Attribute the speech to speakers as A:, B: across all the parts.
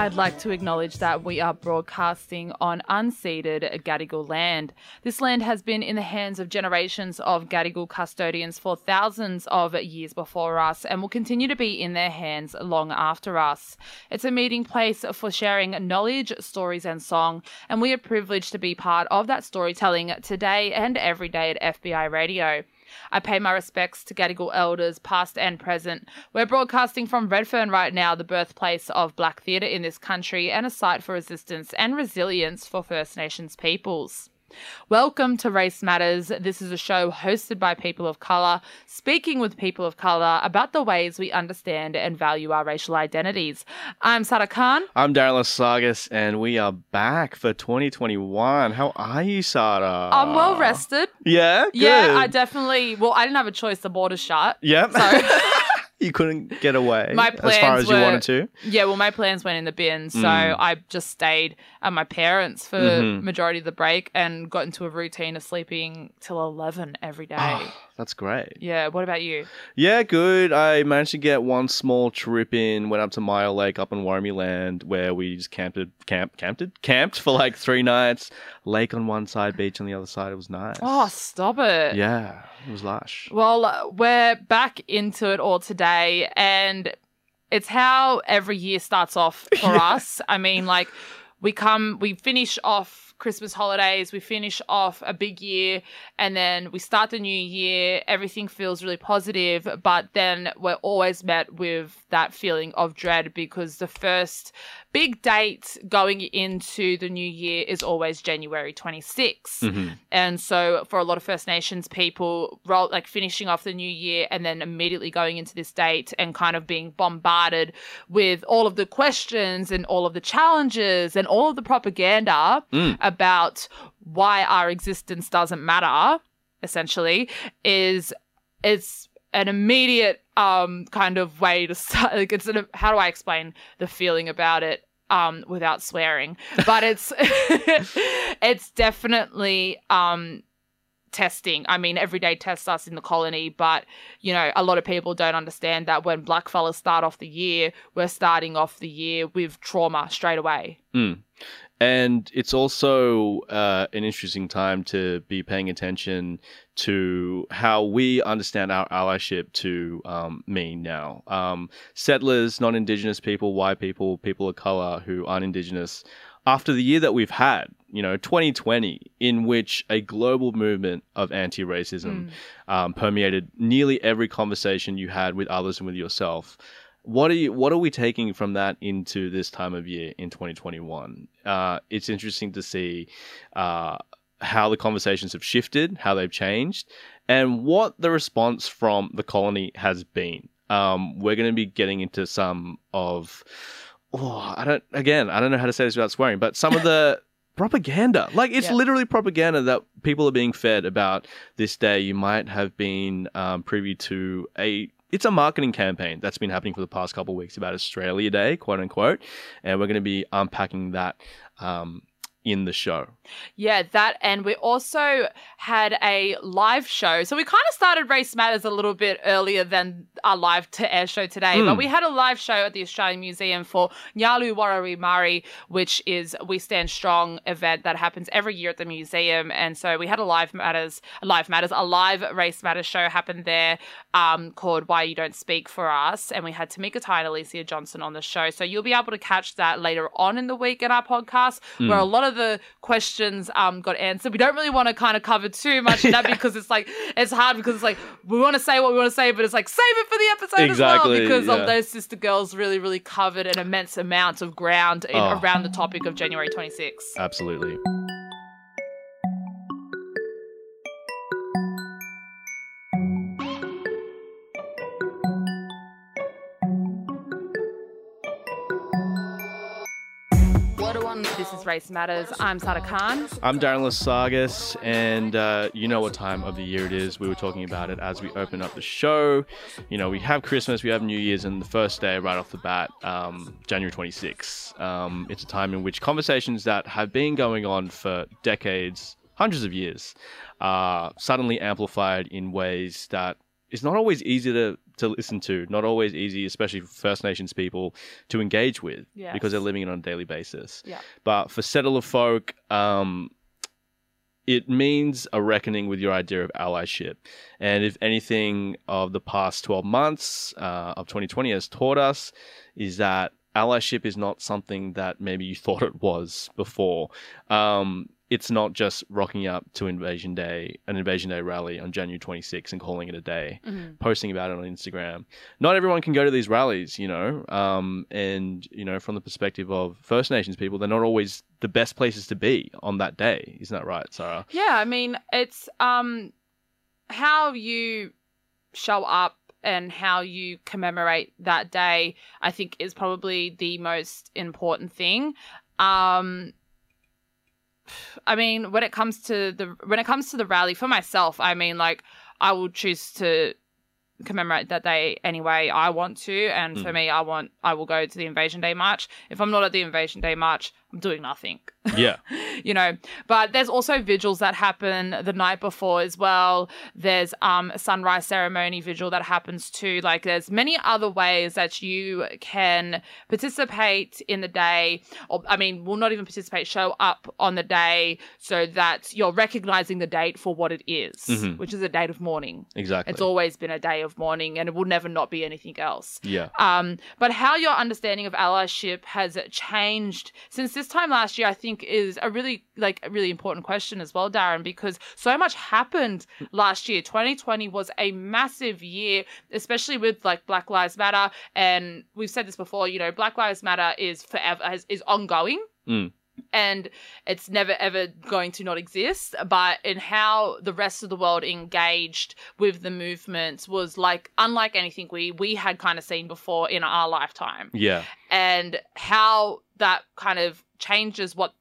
A: I'd like to acknowledge that we are broadcasting on unceded Gadigal land. This land has been in the hands of generations of Gadigal custodians for thousands of years before us and will continue to be in their hands long after us. It's a meeting place for sharing knowledge, stories, and song, and we are privileged to be part of that storytelling today and every day at FBI Radio. I pay my respects to Gadigal elders, past and present. We're broadcasting from Redfern right now, the birthplace of black theatre in this country and a site for resistance and resilience for First Nations peoples. Welcome to Race Matters. This is a show hosted by people of colour, speaking with people of colour about the ways we understand and value our racial identities. I'm Sada Khan.
B: I'm Darren Lasagas, and we are back for 2021. How are you, Sada?
A: I'm well rested.
B: Yeah,
A: Yeah. I definitely, well, I didn't have a choice. The border's shut.
B: Yep.
A: So.
B: you couldn't get away
A: My
B: as far
A: plans
B: as you
A: were-
B: wanted to.
A: Yeah, well, my plans went in the bin, so
B: Mm.
A: I just stayed at my parents for
B: Mhm.
A: majority of the break and got into a routine of sleeping till eleven every day.
B: That's great.
A: yeah, what about you?
B: Yeah, good. I managed to get one small trip in. Went up to Myall Lake up in Worimi Land, where we just camped, camp, camped, camped for like three nights. Lake on one side, beach on the other side. It was nice.
A: Oh, stop it!
B: yeah, it was lush.
A: Well, uh, we're back into it all today, and it's how every year starts off for us. I mean, like, we come, we finish off Christmas holidays, we finish off a big year, and then we start the new year. Everything feels really positive, but then we're always met with that feeling of dread because the first big date going into the new year is always January 26th.
B: Mhm.
A: And so for a lot of First Nations people, roll, like finishing off the new year and then immediately going into this date and kind of being bombarded with all of the questions and all of the challenges and all of the propaganda
B: Mm.
A: About why our existence doesn't matter, essentially, is it's an immediate um kind of way to start like it's an, how do I explain the feeling about it um without swearing but it's it's definitely um testing. I mean, every day tests us in the colony, but you know, a lot of people don't understand that when blackfellas start off the year, we're starting off the year with trauma straight away.
B: Mm. And it's also uh, an interesting time to be paying attention to how we understand our allyship to um, mean now. Um, settlers, non Indigenous people, white people, people of color who aren't Indigenous, after the year that we've had, you know, 2020, in which a global movement of anti racism um, permeated nearly every conversation you had with others and with yourself. What are you? What are we taking from that into this time of year in 2021? Uh, it's interesting to see uh, how the conversations have shifted, how they've changed, and what the response from the colony has been. Um, we're going to be getting into some of, oh, I don't. Again, I don't know how to say this without swearing, but some of the propaganda. Like it's
A: Yeah.
B: literally propaganda that people are being fed about this day. You might have been um, privy to a. It's a marketing campaign that's been happening for the past couple of weeks about Australia Day, quote unquote, and we're going to be unpacking that um, in the show.
A: Yeah, that. And we also had a live show. So we kind of started Race Matters a little bit earlier than our live to air show today,
B: Mm.
A: but we had a live show at the Australian Museum for Nyalu Warari Mari, which is We Stand Strong event that happens every year at the museum. And so we had a live matters, a live matters, a live Race Matters show happened there um, called Why You Don't Speak for Us. And we had Tamika Ty and Alicia Johnson on the show. So you'll be able to catch that later on in the week in our podcast, where a lot of the questions um, got answered. We don't really want to kind of cover too much of that because it's like it's hard because it's like we want to say what we want to say, but it's like save it for the episode
B: Exactly,
A: as well because
B: yeah.
A: of those sister girls really, really covered an immense amount of ground in,
B: Oh.
A: around the topic of January 26th.
B: Absolutely.
A: This Race Matters. I'm Sada Khan.
B: I'm Darren Lasagas, and uh, you know what time of the year it is. We were talking about it as we open up the show. You know, we have Christmas, we have New Year's, and the first day, right off the bat, um, January 26th. Um, it's a time in which conversations that have been going on for decades, hundreds of years, are suddenly amplified in ways that is not always easy to, to listen to, not always easy, especially for First Nations people, to engage with
A: Yes.
B: because they're living it on a daily basis.
A: Yeah.
B: But for settler folk, um, it means a reckoning with your idea of allyship. And if anything of the past 12 months uh, of 2020 has taught us, is that allyship is not something that maybe you thought it was before. Um, it's not just rocking up to Invasion Day, an Invasion Day rally on January 26th and calling it a day
A: Mm-hmm.
B: posting about it on Instagram. Not everyone can go to these rallies, you know, um, and you know, from the perspective of First Nations people, they're not always the best places to be on that day. Isn't that right, Sarah?
A: Yeah, I mean, it's um how you show up and how you commemorate that day, I think is probably the most important thing. Um I mean, when it comes to the when it comes to the rally for myself, I mean like I will choose to commemorate that day anyway I want to and for
B: Mm.
A: me I want I will go to the Invasion Day march. If I'm not at the Invasion Day march, I'm doing nothing.
B: Yeah,
A: you know but there's also vigils that happen the night before as well. There's um a sunrise ceremony vigil that happens too. Like there's many other ways that you can participate in the day. Or i mean will not even participate show up on the day so that you're recognizing the date for what it is,
B: Mhm.
A: which is a date of mourning.
B: Exactly.
A: it's always been a day of mourning and it will never not be anything else.
B: Yeah,
A: um, but how your understanding of allyship has changed since this time last year, I think, is a really like a really important question as well, Darren, because so much happened last year. 2020 was a massive year, especially with like Black Lives Matter, and we've said this before. You know, Black Lives Matter is forever is, is ongoing.
B: Mm.
A: And it's never ever going to not exist. But in how the rest of the world engaged with the movements was like unlike anything we we had kind of seen before in our lifetime
B: yeah,
A: and how that kind of changes what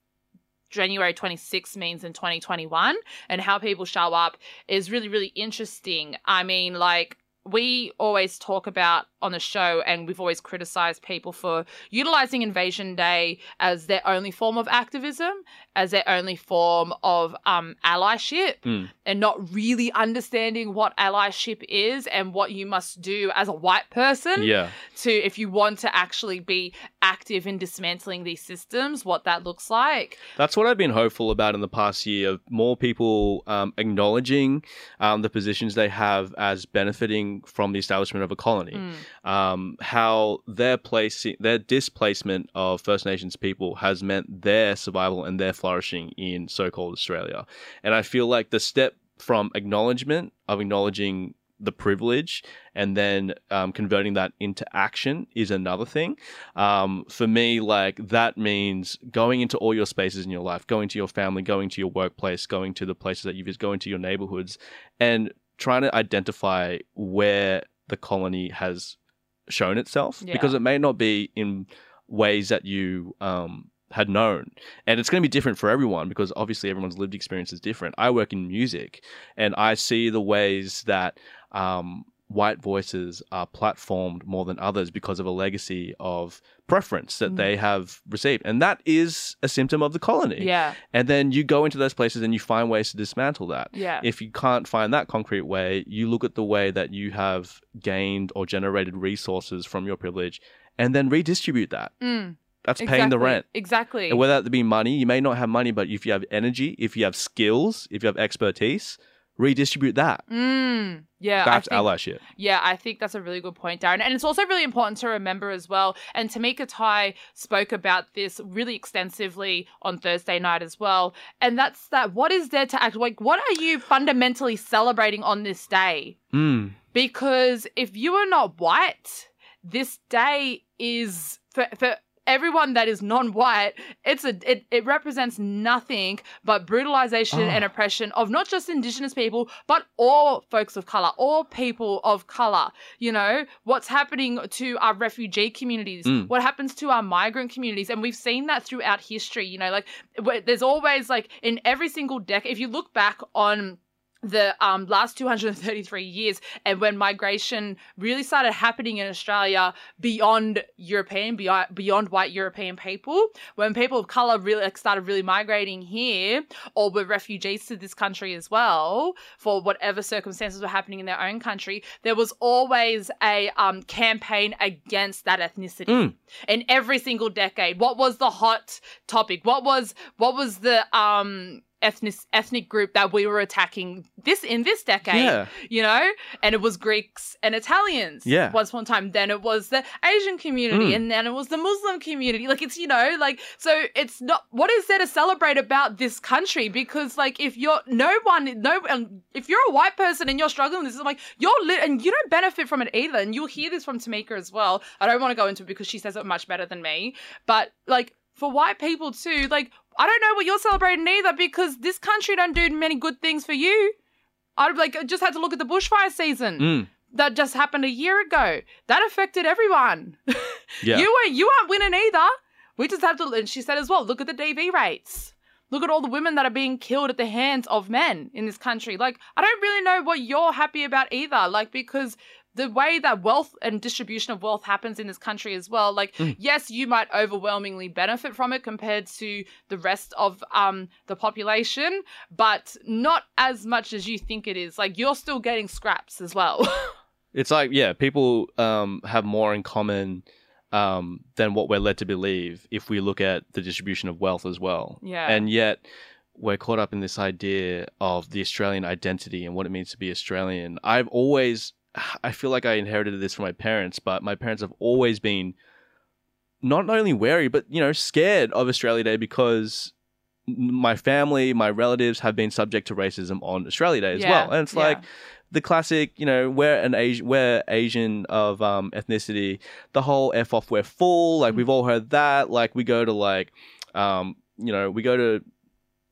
A: January 26th means in 2021 and how people show up is really, really interesting. I mean, like, we always talk about on the show, and we've always criticized people for utilizing Invasion Day as their only form of activism, as their only form of um, allyship,
B: Mm.
A: and not really understanding what allyship is and what you must do as a white person
B: yeah,
A: to if you want to actually be active in dismantling these systems, what that looks like.
B: That's what I've been hopeful about in the past year of more people um, acknowledging um, the positions they have as benefiting from the establishment of a colony.
A: Mm.
B: um, how their place, their displacement of First Nations people has meant their survival and their flourishing in so-called Australia. And I feel like the step from acknowledgement of acknowledging the privilege and then um, converting that into action is another thing. Um, for me, like that means going into all your spaces in your life, going to your family, going to your workplace, going to the places that you visit, going to your neighborhoods, and trying to identify where the colony has shown itself
A: Yeah.
B: because it may not be in ways that you um, had known. And it's going to be different for everyone because obviously everyone's lived experience is different. I work in music and I see the ways that um, white voices are platformed more than others because of a legacy of preference that
A: Mm.
B: they have received. And that is a symptom of the colony.
A: Yeah,
B: And then you go into those places and you find ways to dismantle that.
A: yeah,
B: If you can't find that concrete way, you look at the way that you have gained or generated resources from your privilege and then redistribute that.
A: Mm,
B: That's paying the rent.
A: Exactly.
B: And whether that be money, you may not have money, but if you have energy, if you have skills, if you have expertise, redistribute that.
A: Mm, yeah,
B: That's
A: I think,
B: allyship.
A: Yeah, I think that's a really good point, Darren. And it's also really important to remember as well. And Tamika Tai spoke about this really extensively on Thursday night as well. And that's that what is there to act like? What are you fundamentally celebrating on this day?
B: Mm.
A: because if you are not white, this day is for for everyone that is non-white, it's a it, it represents nothing but brutalization and ah. oppression of not just indigenous people, but all folks of color, all people of color. You know, what's happening to our refugee communities, mm. what happens to our migrant communities, and we've seen that throughout history. You know, like there's always like in every single decade, if you look back on the um, last 233 years and when migration really started happening in Australia beyond European, beyond, beyond white European people, when people of color really like, started really migrating here or were refugees to this country as well for whatever circumstances were happening in their own country, there was always a um, campaign against that ethnicity in every single decade. What was the hot topic? What was what was the um ethnic ethnic group that we were attacking this in this decade?
B: Yeah.
A: You know? And it was Greeks and Italians.
B: Yeah.
A: Once upon a time. Then it was the Asian community
B: Mm.
A: and then it was the Muslim community. Like it's, you know, like so it's not what is there to celebrate about this country? Because like if you're no one no um, if you're a white person and you're struggling with this, I'm like you're lit and you don't benefit from it either. And you'll hear this from Tamika as well. I don't want to go into it because she says it much better than me. But like for white people too, like I don't know what you're celebrating either because this country don't do many good things for you. I'd like I just had to look at the bushfire season
B: Mm.
A: that just happened a year ago. That affected everyone.
B: Yeah.
A: You weren't you aren't winning either. We just have to and she said as well, look at the DV rates. Look at all the women that are being killed at the hands of men in this country. Like, I don't really know what you're happy about either. Like, because the way that wealth and distribution of wealth happens in this country as well, like, yes, you might overwhelmingly benefit from it compared to the rest of um the population, but not as much as you think it is. Like, you're still getting scraps as well.
B: It's like, yeah, people um, have more in common um, than what we're led to believe if we look at the distribution of wealth as well.
A: Yeah.
B: And yet, we're caught up in this idea of the Australian identity and what it means to be Australian. I've always, I feel like I inherited this from my parents, but my parents have always been not only wary, but, you know, scared of Australia Day because my family, my relatives have been subject to racism on Australia Day as
A: Yeah,
B: well. And it's
A: yeah.
B: like, the classic, you know, we're an Asian, we're Asian of um, ethnicity. The whole f off, we're full. Like we've all heard that. Like we go to like, um, you know, we go to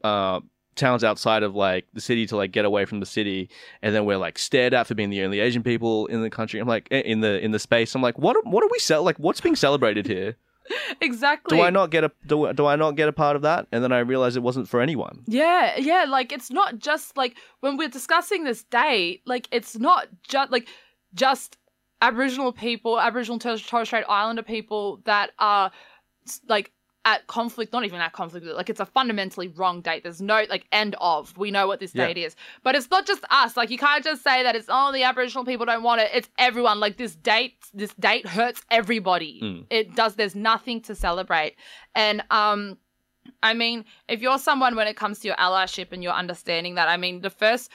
B: uh, towns outside of like the city to like get away from the city, and then we're like stared at for being the only Asian people in the country. I'm like in the in the space. I'm like, what? What are we sell? Like, what's being celebrated here?
A: exactly.
B: Do I not get a do, do I not get a part of that? And then I realized it wasn't for anyone.
A: Yeah, yeah, like it's not just like when we're discussing this day like it's not just like just Aboriginal people, Aboriginal Torres Strait Islander people that are like at conflict, not even at conflict, like it's a fundamentally wrong date. There's no like end of. We know what this
B: Yeah.
A: date is. But it's not just us. Like you can't just say that it's oh the Aboriginal people don't want it. It's everyone. Like this date, this date hurts everybody.
B: Mm.
A: It does there's nothing to celebrate. And um I mean, if you're someone when it comes to your allyship and you're understanding that, I mean, the first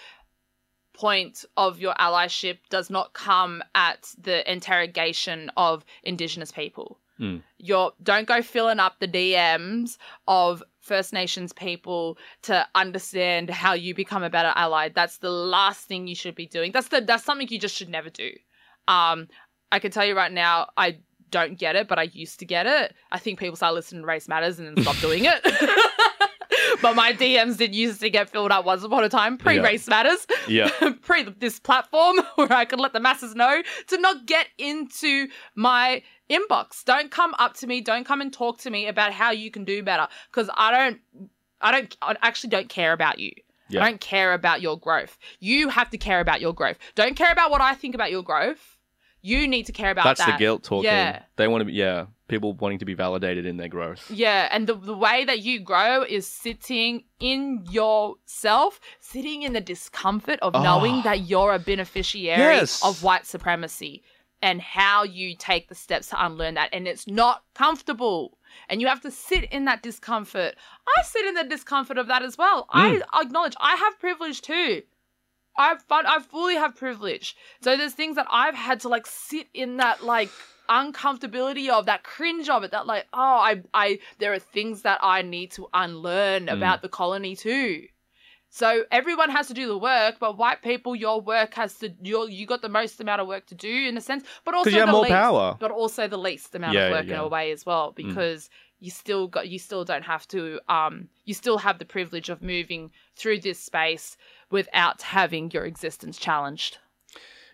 A: point of your allyship does not come at the interrogation of Indigenous people.
B: Mm.
A: You're don't go filling up the DMs of First Nations people to understand how you become a better ally. That's the last thing you should be doing. That's the that's something you just should never do. Um, I can tell you right now, I don't get it, but I used to get it. I think people start listening to Race Matters and then stop doing it. but my DMs did used to get filled up once upon a time, pre Race Matters,
B: Yeah.
A: pre this platform where I could let the masses know to not get into my inbox. Don't come up to me. Don't come and talk to me about how you can do better because I don't. I don't. I actually don't care about you.
B: Yeah.
A: I don't care about your growth. You have to care about your growth. Don't care about what I think about your growth. You need to care about
B: That's
A: that.
B: the guilt talking.
A: Yeah.
B: They want to be yeah, people wanting to be validated in their growth.
A: Yeah, and the, the way that you grow is sitting in yourself, sitting in the discomfort of ah. knowing
B: Oh.
A: that you're a beneficiary
B: Yes.
A: of white supremacy and how you take the steps to unlearn that. And it's not comfortable. And you have to sit in that discomfort. I sit in the discomfort of that as well.
B: Mm.
A: I acknowledge I have privilege too. I fun I fully have privilege. So there's things that I've had to like sit in that like uncomfortability of that cringe of it that like oh I I there are things that I need to unlearn
B: Mm.
A: about the colony too. So everyone has to do the work, but white people, your work has to you you got the most amount of work to do in a sense, but also
B: you have
A: the
B: more
A: least,
B: power.
A: but also the least amount
B: Yeah,
A: of work
B: yeah. Mm.
A: in a way as well because you still got you still don't have to um you still have the privilege of moving through this space without having your existence challenged.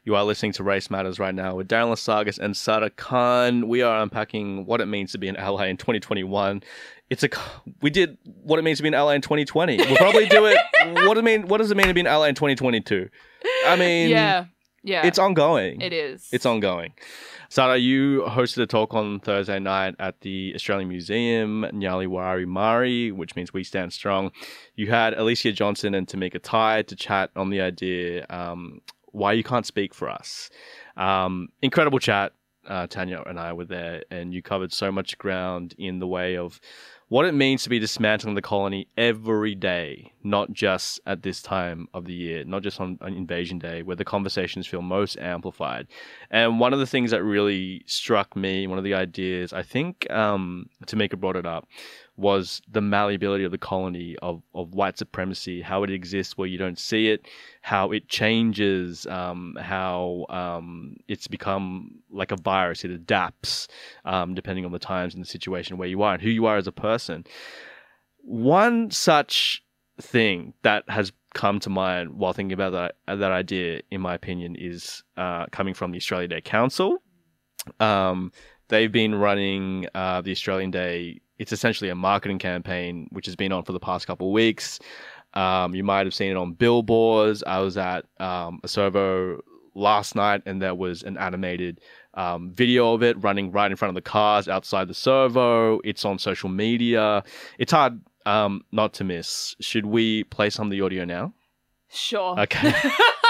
B: You are listening to Race Matters right now with Darren Lasagas and Sada Khan. We are unpacking what it means to be an ally in 2021. It's a we did what it means to be an ally in 2020. We'll probably do it. what it mean? What does it mean to be an ally in 2022? I mean,
A: yeah. Yeah.
B: it's ongoing.
A: it is.
B: It's ongoing. Sada, you hosted a talk on Thursday night at the Australian Museum, Nyali Wari Mari, which means we stand strong. You had Alicia Johnson and Tamika Ty to chat on the idea um, why you can't speak for us. Um, incredible chat. Uh, Tanya and I were there, and you covered so much ground in the way of what it means to be dismantling the colony every day, not just at this time of the year, not just on, on Invasion Day, where the conversations feel most amplified. And one of the things that really struck me, one of the ideas, I think um, Tamika brought it up, was the malleability of the colony of, of white supremacy, how it exists where you don't see it, how it changes, um, how um, it's become like a virus. It adapts um, depending on the times and the situation where you are and who you are as a person. One such thing that has come to mind while thinking about that that idea, in my opinion, is uh, coming from the Australia Day Council. Um, they've been running uh, the Australian Day. It's essentially a marketing campaign which has been on for the past couple of weeks. Um, you might have seen it on billboards. I was at um, a servo last night, and there was an animated um, video of it running right in front of the cars outside the servo. It's on social media. It's hard um, not to miss. Should we play some of the audio now?
A: sure.
B: Okay.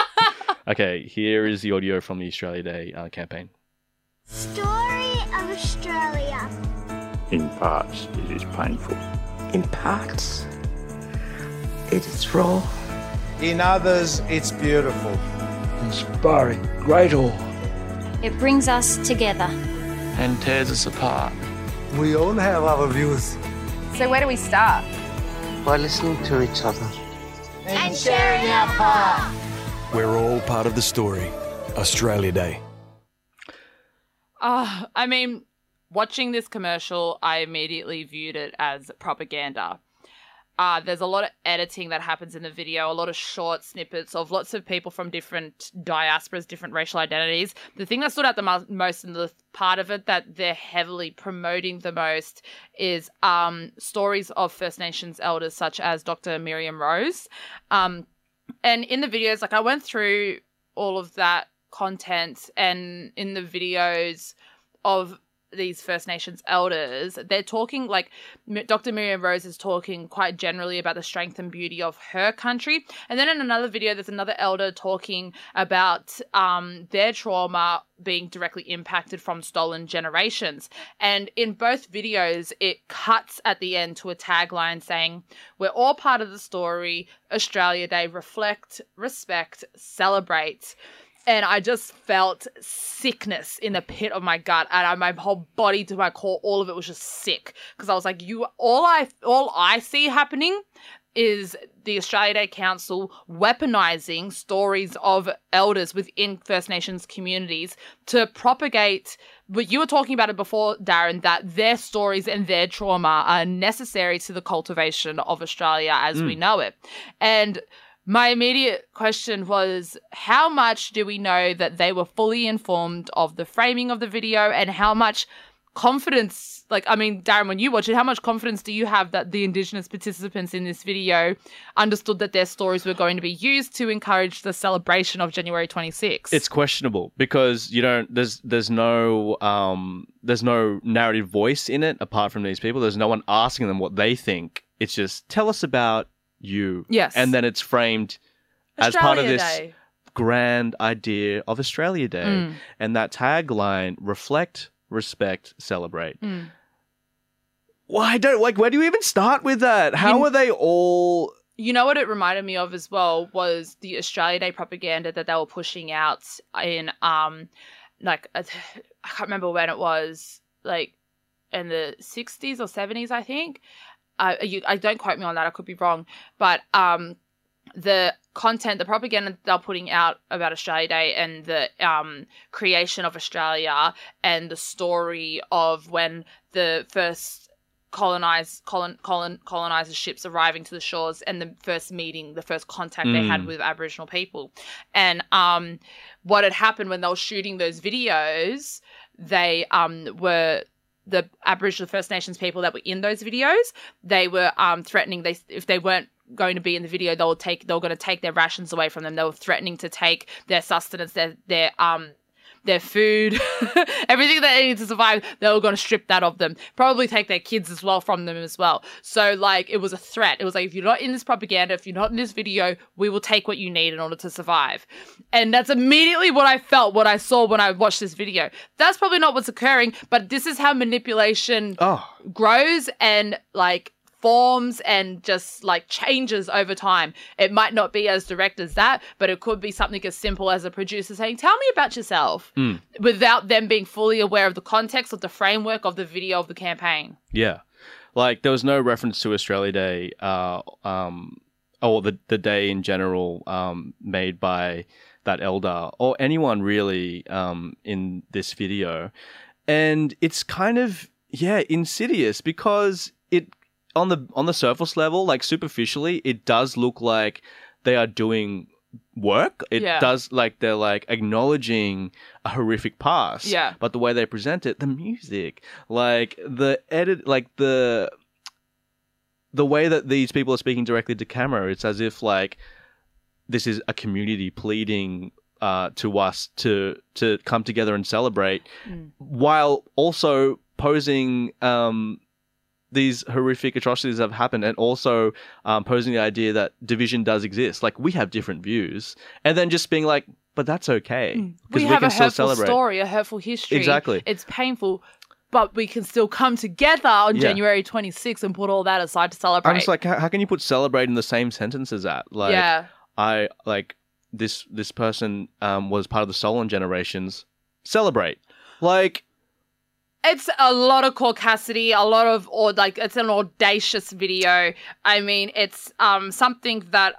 B: okay, here is the audio from the Australia Day uh, campaign.
C: Story of Australia.
D: In parts, it is painful.
E: In parts, it is raw.
F: In others, it's beautiful.
E: Inspiring, great awe.
C: It brings us together.
E: And tears us apart.
F: We all have our views.
G: So where do we start?
E: By listening to each other.
C: And sharing our part.
H: We're all part of the story. Australia Day.
A: Uh, I mean, watching this commercial, I immediately viewed it as propaganda. Uh, there's a lot of editing that happens in the video, a lot of short snippets of lots of people from different diasporas, different racial identities. The thing that stood out the mo- most in the part of it that they're heavily promoting the most is um, stories of First Nations elders such as Dr. Miriam Rose. Um, and in the videos, like I went through all of that content and in the videos of these First Nations elders, they're talking like Dr. Miriam Rose is talking quite generally about the strength and beauty of her country. And then in another video, there's another elder talking about um, their trauma being directly impacted from stolen generations. And in both videos, it cuts at the end to a tagline saying, We're all part of the story. Australia Day, reflect, respect, celebrate and I just felt sickness in the pit of my gut, and I, my whole body to my core, all of it was just sick because I was like, "You, all I, all I see happening is the Australia Day Council weaponizing stories of elders within First Nations communities to propagate." But you were talking about it before, Darren, that their stories and their trauma are necessary to the cultivation of Australia as we mm. know it, and my immediate question was how much do we know that they were fully informed of the framing of the video and how much confidence like i mean darren when you watch it how much confidence do you have that the indigenous participants in this video understood that their stories were going to be used to encourage the celebration of january 26th
B: It's questionable because you don't. There's there's no um there's no narrative voice in it apart from these people. There's no one asking them what they think. It's just tell us about you.
A: Yes.
B: and then it's framed as part of this
A: Day.
B: grand idea of Australia Day,
A: Mm.
B: and that tagline: reflect, respect, celebrate.
A: Mm.
B: Well, I don't like. Where do you even start with that? How
A: You-
B: are they all?
A: You know what it reminded me of as well was the Australia Day propaganda that they were pushing out in um like I can't remember when it was like in the 60s or 70s I think. Uh, you, I don't quote me on that. I could be wrong, but um the content, the propaganda they're putting out about Australia Day and the um, creation of Australia and the story of when the first colonized colon, colon colonizer ships arriving to the shores and the first meeting, the first contact they had
B: Mm.
A: with Aboriginal people, and um, what had happened when they were shooting those videos, they um were the Aboriginal First Nations people that were in those videos, they were um, threatening they if they weren't going to be in the video, they will take they were going to take their rations away from them. They were threatening to take their sustenance, their their um their food, everything that they need to survive. They were going to strip that of them. Probably take their kids as well from them as well. So like it was a threat. It was like if you're not in this propaganda, if you're not in this video, we will take what you need in order to survive. And that's immediately what I felt, what I saw when I watched this video. That's probably not what's occurring, but this is how manipulation
B: Oh,
A: grows and like forms and just like changes over time. It might not be as direct as that, but it could be something as simple as a producer saying, Tell me about yourself
B: Mm.
A: without them being fully aware of the context of the framework of the video of the campaign.
B: Yeah. Like there was no reference to Australia Day, uh, um, or the the day in general, um, made by that elder or anyone really, um, in this video, and it's kind of yeah insidious because it on the on the surface level, like superficially, it does look like they are doing work. It
A: Yeah.
B: does like they're like acknowledging a horrific past.
A: Yeah.
B: But the way they present it, the music, like the edit, like the the way that these people are speaking directly to camera, it's as if like this is a community pleading uh, to us to to come together and celebrate,
A: Mm.
B: while also posing um, these horrific atrocities have happened, and also um, posing the idea that division does exist. Like we have different views, and then just being like, "But that's okay because
A: We,
B: we,
A: have
B: can
A: a
B: still
A: hurtful
B: celebrate."
A: story, a hurtful history.
B: Exactly.
A: It's painful. But we can still come together on
B: Yeah.
A: January 26th and put all that aside to celebrate.
B: I'm just like, how, how can you put celebrate in the same sentence as that? Like,
A: yeah.
B: I like this this person um, was part of the Stolen generations. Celebrate, like
A: It's a lot of caucasity, a lot of or like it's an audacious video. I mean, it's um something that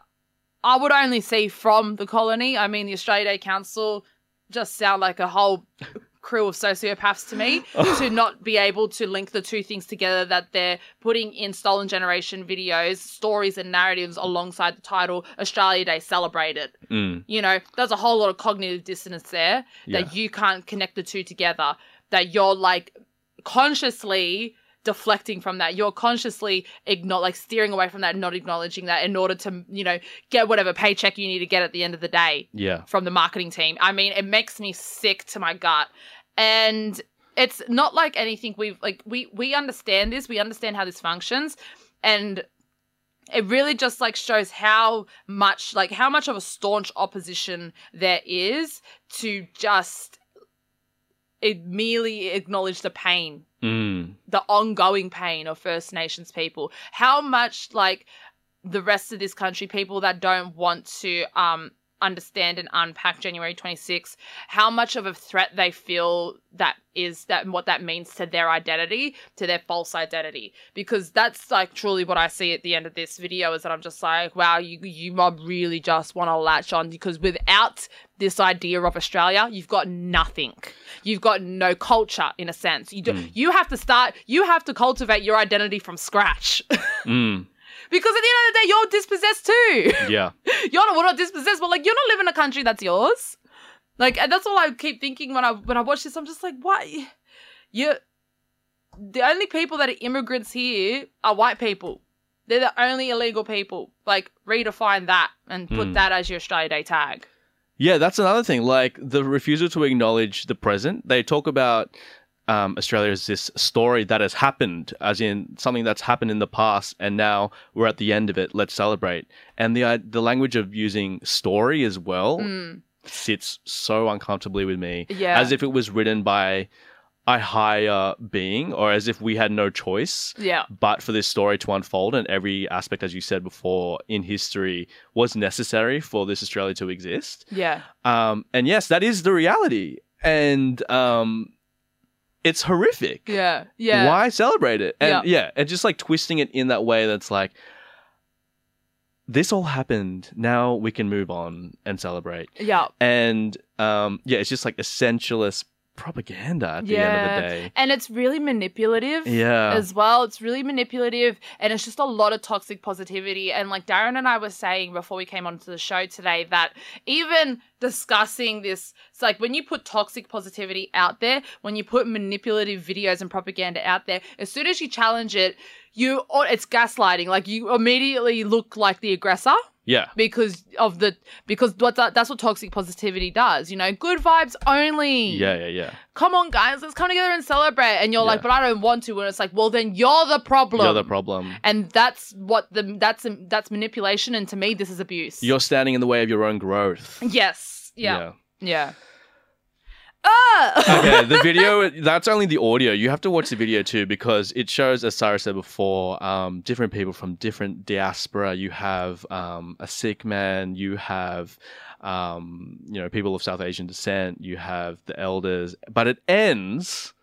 A: I would only see from the colony. I mean, the Australia Day Council just sound like a whole crew of sociopaths to me to not be able to link the two things together that they're putting in stolen generation videos, stories and narratives alongside the title Australia Day celebrated.
B: mm,
A: You know, there's a whole lot of cognitive dissonance there that you can't connect the two together. That you're like consciously deflecting from that. You're consciously igno- like steering away from that, not acknowledging that in order to, you know, get whatever paycheck you need to get at the end of the day
B: yeah,
A: from the marketing team. I mean, it makes me sick to my gut. And it's not like anything we've like we we understand this, we understand how this functions and it really just like shows how much like how much of a staunch opposition there is to just it merely acknowledged the pain
B: mm,
A: the ongoing pain of First Nations people. How much like the rest of this country, people that don't want to um understand and unpack January 26th, how much of a threat they feel that is that what that means to their identity, to their false identity. Because that's like truly what I see at the end of this video is that I'm just like, wow, you you mob really just want to latch on because without this idea of Australia, you've got nothing. You've got no culture in a sense. You do, you have to start you have to cultivate your identity from scratch.
B: mm,
A: because at the end of the day, you're dispossessed too.
B: yeah,
A: you're not well, not dispossessed, but like you're not living in a country that's yours. Like and that's all I keep thinking when I when I watch this. I'm just like, why? You're the only people that are immigrants here are white people. They're the only illegal people. Like redefine that and put
B: Hmm.
A: that as your Australia Day tag.
B: yeah. That's another thing. Like the refusal to acknowledge the present. They talk about um, Australia is this story that has happened, as in something that's happened in the past, and now we're at the end of it. Let's celebrate. And the uh, the language of using story as well
A: Mm.
B: sits so uncomfortably with me.
A: Yeah.
B: As if it was written by a higher being, or as if we had no choice
A: Yeah.
B: but for this story to unfold and every aspect, as you said before, in history was necessary for this Australia to exist.
A: Yeah.
B: Um, and yes, that is the reality. And um, it's horrific.
A: Yeah. Yeah.
B: Why celebrate it? And
A: Yeah.
B: yeah, and just like twisting it in that way that's like, this all happened. Now we can move on and celebrate.
A: Yeah.
B: And um, yeah, it's just like essentialist propaganda at the end of the day.
A: And it's really manipulative
B: Yeah.
A: as well. It's really manipulative and it's just a lot of toxic positivity. And like Darren and I were saying before we came onto the show today that even discussing this, it's like when you put toxic positivity out there, when you put manipulative videos and propaganda out there, as soon as you challenge it, you oh, it's gaslighting. Like you immediately look like the aggressor
B: Yeah.
A: because of the because what that, that's what toxic positivity does. You know, good vibes only.
B: Yeah, yeah, yeah.
A: Come on, guys, let's come together and celebrate. And you're like, but I don't want to. And it's like, well, then you're the problem.
B: You're the problem.
A: And that's what the that's that's manipulation. And to me, this is abuse.
B: You're standing in the way of your own growth.
A: yes. Yeah.
B: Yeah.
A: Yeah. Ah.
B: okay, the video, that's only the audio. You have to watch the video too because it shows, as Sarah said before, um, different people from different diaspora. You have um, a Sikh man, you have, um, you know, people of South Asian descent, you have the elders, but it ends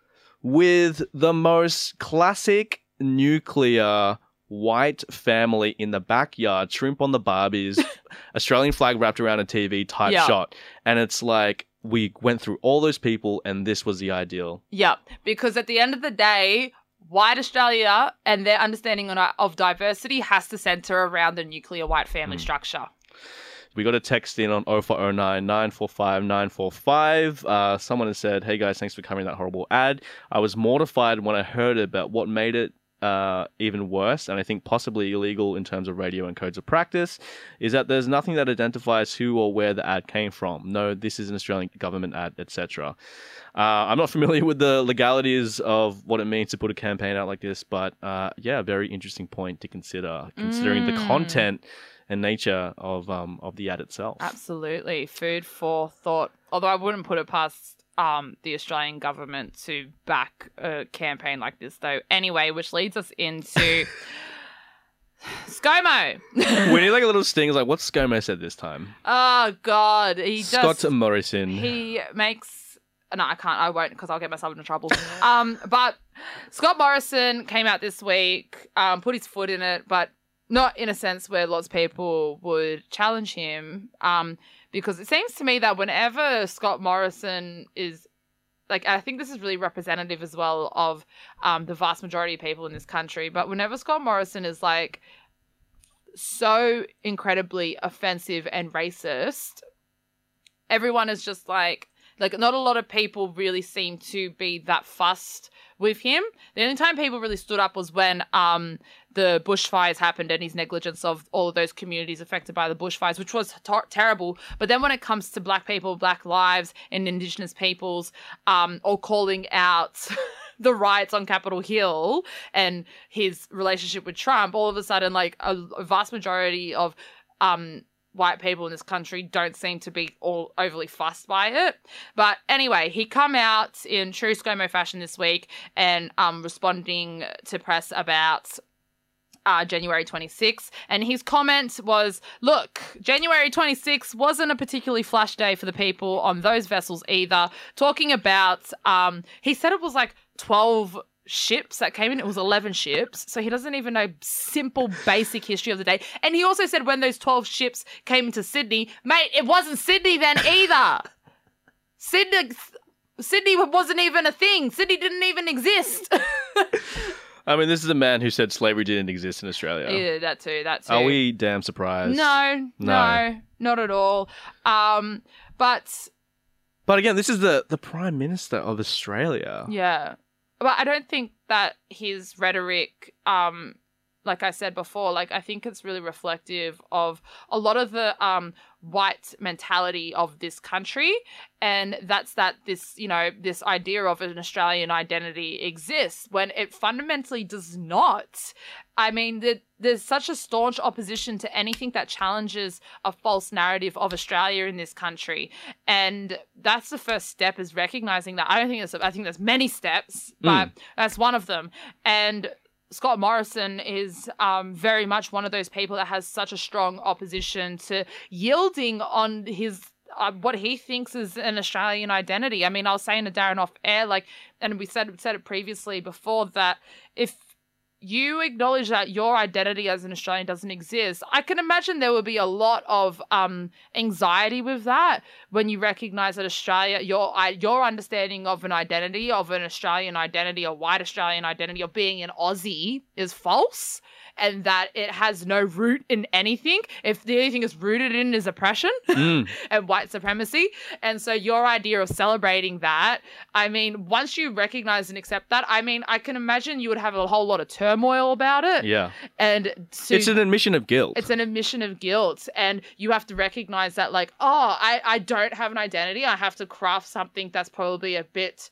B: with the most classic nuclear white family in the backyard, shrimp on the barbies, Australian flag wrapped around a TV type
A: Yeah.
B: shot. And it's like, we went through all those people and this was the ideal.
A: Yep. Because at the end of the day, white Australia and their understanding of diversity has to center around the nuclear white family
B: Hmm.
A: structure.
B: We got a text in on 0409 945 945. Uh, someone has said, Hey guys, thanks for covering that horrible ad. I was mortified when I heard it, but what made it uh, even worse, and I think possibly illegal in terms of radio and codes of practice, is that there's nothing that identifies who or where the ad came from. No, this is an Australian government ad, etc. Uh, I'm not familiar with the legalities of what it means to put a campaign out like this, but uh, yeah, very interesting point to consider, considering the
A: Mm.
B: content and nature of um, of the ad itself.
A: Absolutely. Food for thought. Although I wouldn't put it past um, the Australian government to back a campaign like this, though. Anyway, which leads us into ScoMo.
B: we need like a little sting. It's like, what ScoMo said this time?
A: oh, God. He
B: Scott
A: just.
B: Morrison.
A: He makes. No, I can't. I won't because I'll get myself into trouble. um, but Scott Morrison came out this week, um, put his foot in it, but not in a sense where lots of people would challenge him. Um, because it seems to me that whenever Scott Morrison is like I think this is really representative as well of um, the vast majority of people in this country. But whenever Scott Morrison is like so incredibly offensive and racist, everyone is just like like not a lot of people really seem to be that fussed with him. The only time people really stood up was when um the bushfires happened and his negligence of all of those communities affected by the bushfires, which was tor- terrible. But then when it comes to black people, black lives, and indigenous peoples, um, or calling out the riots on Capitol Hill and his relationship with Trump, all of a sudden, like a, a vast majority of um white people in this country don't seem to be all overly fussed by it. But anyway, he come out in true ScoMo fashion this week and um responding to press about uh, January 26th. And his comment was Look, January 26th wasn't a particularly flash day for the people on those vessels either. Talking about, um, he said it was like 12 ships that came in. It was 11 ships. So he doesn't even know simple, basic history of the day. And he also said when those 12 ships came into Sydney, mate, it wasn't Sydney then either. Sydney. Sydney wasn't even a thing. Sydney didn't even exist.
B: I mean, this is a man who said slavery didn't exist in Australia.
A: yeah, that too. That too.
B: Are we damn surprised?
A: No, no,
B: No.
A: not at all. Um, but
B: But again, this is the, the Prime Minister of Australia.
A: yeah, but I don't think that his rhetoric, um, like I said before, like I think it's really reflective of a lot of the um white mentality of this country, and that's that this you know this idea of an Australian identity exists when it fundamentally does not. I mean, that there's such a staunch opposition to anything that challenges a false narrative of Australia in this country, and that's the first step is recognizing that. I don't think it's. I think there's many steps, but that's one of them. And Scott Morrison is um, very much one of those people that has such a strong opposition to yielding on his uh, what he thinks is an Australian identity. I mean, I was saying to Darren off air, like, and we said said it previously before that if you acknowledge that your identity as an Australian doesn't exist, I can imagine there would be a lot of um, anxiety with that when you recognize that Australia, your your understanding of an identity, of an Australian identity, a white Australian identity, of being an Aussie is false. And that it has no root in anything. If the only thing it's rooted in is oppression
B: Mm.
A: and white supremacy. And so your idea of celebrating that, I mean, once you recognize and accept that, I mean, I can imagine you would have a whole lot of turmoil about it.
B: Yeah.
A: And to,
B: It's an admission of guilt.
A: it's an admission of guilt and you have to recognize that like oh I, I don't have an identity i have to craft something that's probably a bit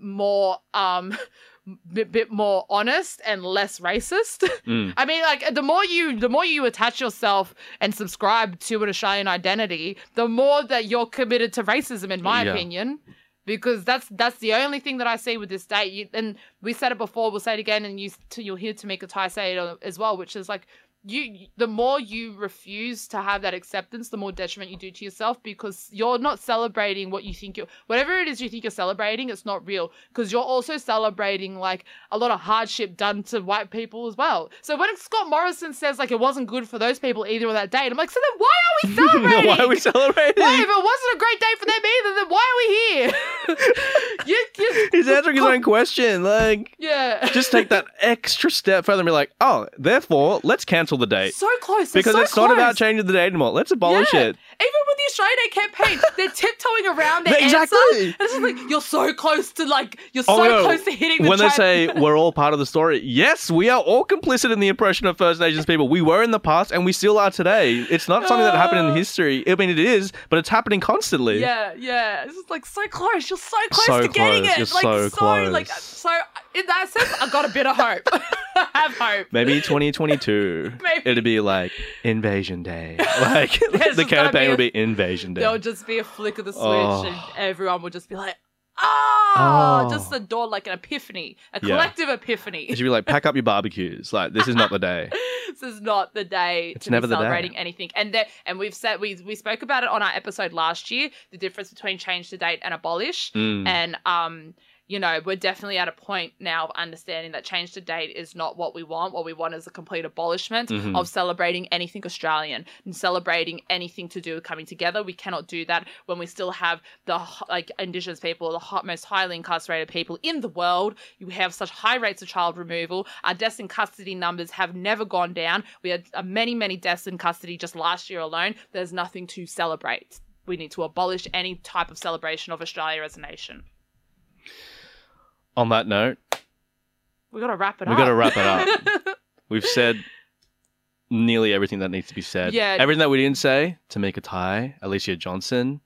A: more um bit, bit more honest and less racist
B: Mm.
A: i mean like the more you the more you attach yourself and subscribe to an australian identity the more that you're committed to racism in my
B: Yeah.
A: opinion because that's that's the only thing that I see with this date. You, and we said it before, we'll say it again, and you to, you'll hear Tamika Tai say it as well, which is like you. The more you refuse to have that acceptance, the more detriment you do to yourself because you're not celebrating what you think you're. Whatever it is you think you're celebrating, it's not real because you're also celebrating like a lot of hardship done to white people as well. So when Scott Morrison says like it wasn't good for those people either on that date, I'm like, so then why are we celebrating?
B: Why are we celebrating?
A: Why, if it wasn't a great day for them either, then why are we here? you, you,
B: He's answering his own question. Like,
A: yeah.
B: just take that extra step further and be like, oh, therefore, let's cancel the date.
A: so close.
B: because
A: so
B: it's not about changing the date anymore. Let's abolish
A: Yeah.
B: it.
A: Even with the Australia Day campaign, they're tiptoeing around their
B: Exactly.
A: answer. And it's just like you're so close to like you're oh, so
B: Oh, no.
A: close to hitting the
B: when they say we're all part of the story, yes, we are all complicit in the oppression of First Nations people. We were in the past and we still are today. It's not something that happened in uh. history. I mean, it is, but it's happening constantly.
A: Yeah, yeah. It's just like so close. You're so close
B: So
A: to getting
B: close.
A: it.
B: You're
A: like
B: so close.
A: like so in that sense, I've got a bit of hope. I have hope.
B: Maybe 2022,
A: Maybe.
B: it'd be like Invasion Day. Like the campaign
A: a-
B: would be Invasion Day.
A: There'll just be a flick of the switch
B: Oh.
A: and everyone will just be like, ah,
B: Oh.
A: just the door like an epiphany, a
B: Yeah.
A: collective epiphany.
B: It should be like pack up your barbecues. Like this is not the day.
A: this is not the day
B: It's
A: to
B: never
A: be
B: the day.
A: celebrating anything. And there, and we've said we we spoke about it on our episode last year, the difference between change to date and abolish.
B: Mm.
A: And um, you know, we're definitely at a point now of understanding that change to date is not what we want. What we want is a complete abolishment
B: Mhm.
A: of celebrating anything Australian and celebrating anything to do with coming together. We cannot do that when we still have the like Indigenous people, the hot, most highly incarcerated people in the world. You have such high rates of child removal. Our deaths in custody numbers have never gone down. We had uh, many, many deaths in custody just last year alone. There's nothing to celebrate. We need to abolish any type of celebration of Australia as a nation.
B: On that note,
A: We gotta wrap it
B: we
A: up.
B: got to wrap it up. We've said nearly everything that needs to be said.
A: Yeah.
B: Everything that we didn't say, Tamika Tai, Alicia Johnson,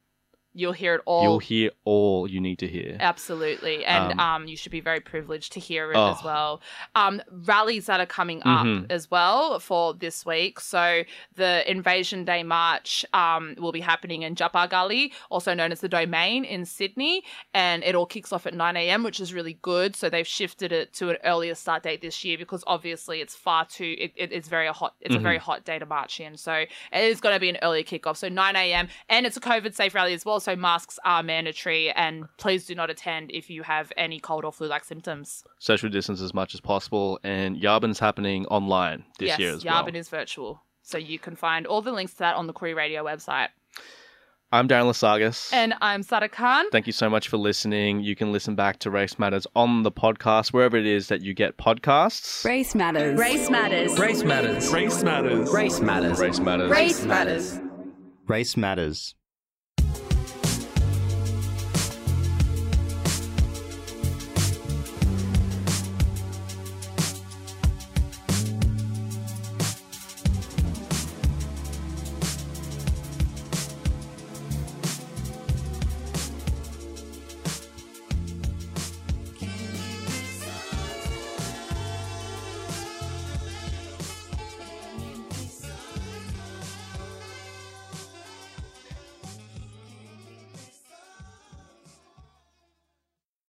A: You'll hear it all.
B: you'll hear all you need to hear.
A: Absolutely. And
B: Um,
A: um, you should be very privileged to hear it
B: Oh.
A: as well. Um, rallies that are coming up
B: Mhm.
A: as well for this week. So the Invasion Day March um, will be happening in Japa Gully, also known as the Domain in Sydney. And it all kicks off at 9 a.m., which is really good. So they've shifted it to an earlier start date this year because obviously it's far too, it, it- it's very hot. It's a very
B: Mhm.
A: hot day to march in. So it is going to be an earlier kickoff. So 9 a.m. And it's a COVID safe rally as well. So masks are mandatory. And please do not attend if you have any cold or flu like symptoms.
B: Social distance as much as possible. And Yabun's happening online this
A: yes,
B: year as
A: Yarbin
B: well.
A: is virtual. So you can find all the links to that on the Koori Radio website.
B: I'm Darren Lasagas.
A: And I'm Sada Khan.
B: Thank you so much for listening. You can listen back to Race Matters on the podcast, wherever it is that you get podcasts.
I: Race matters. Race matters.
H: Race matters. Race matters.
J: Race matters.
B: Race Matters.
I: Race matters.
J: Race matters.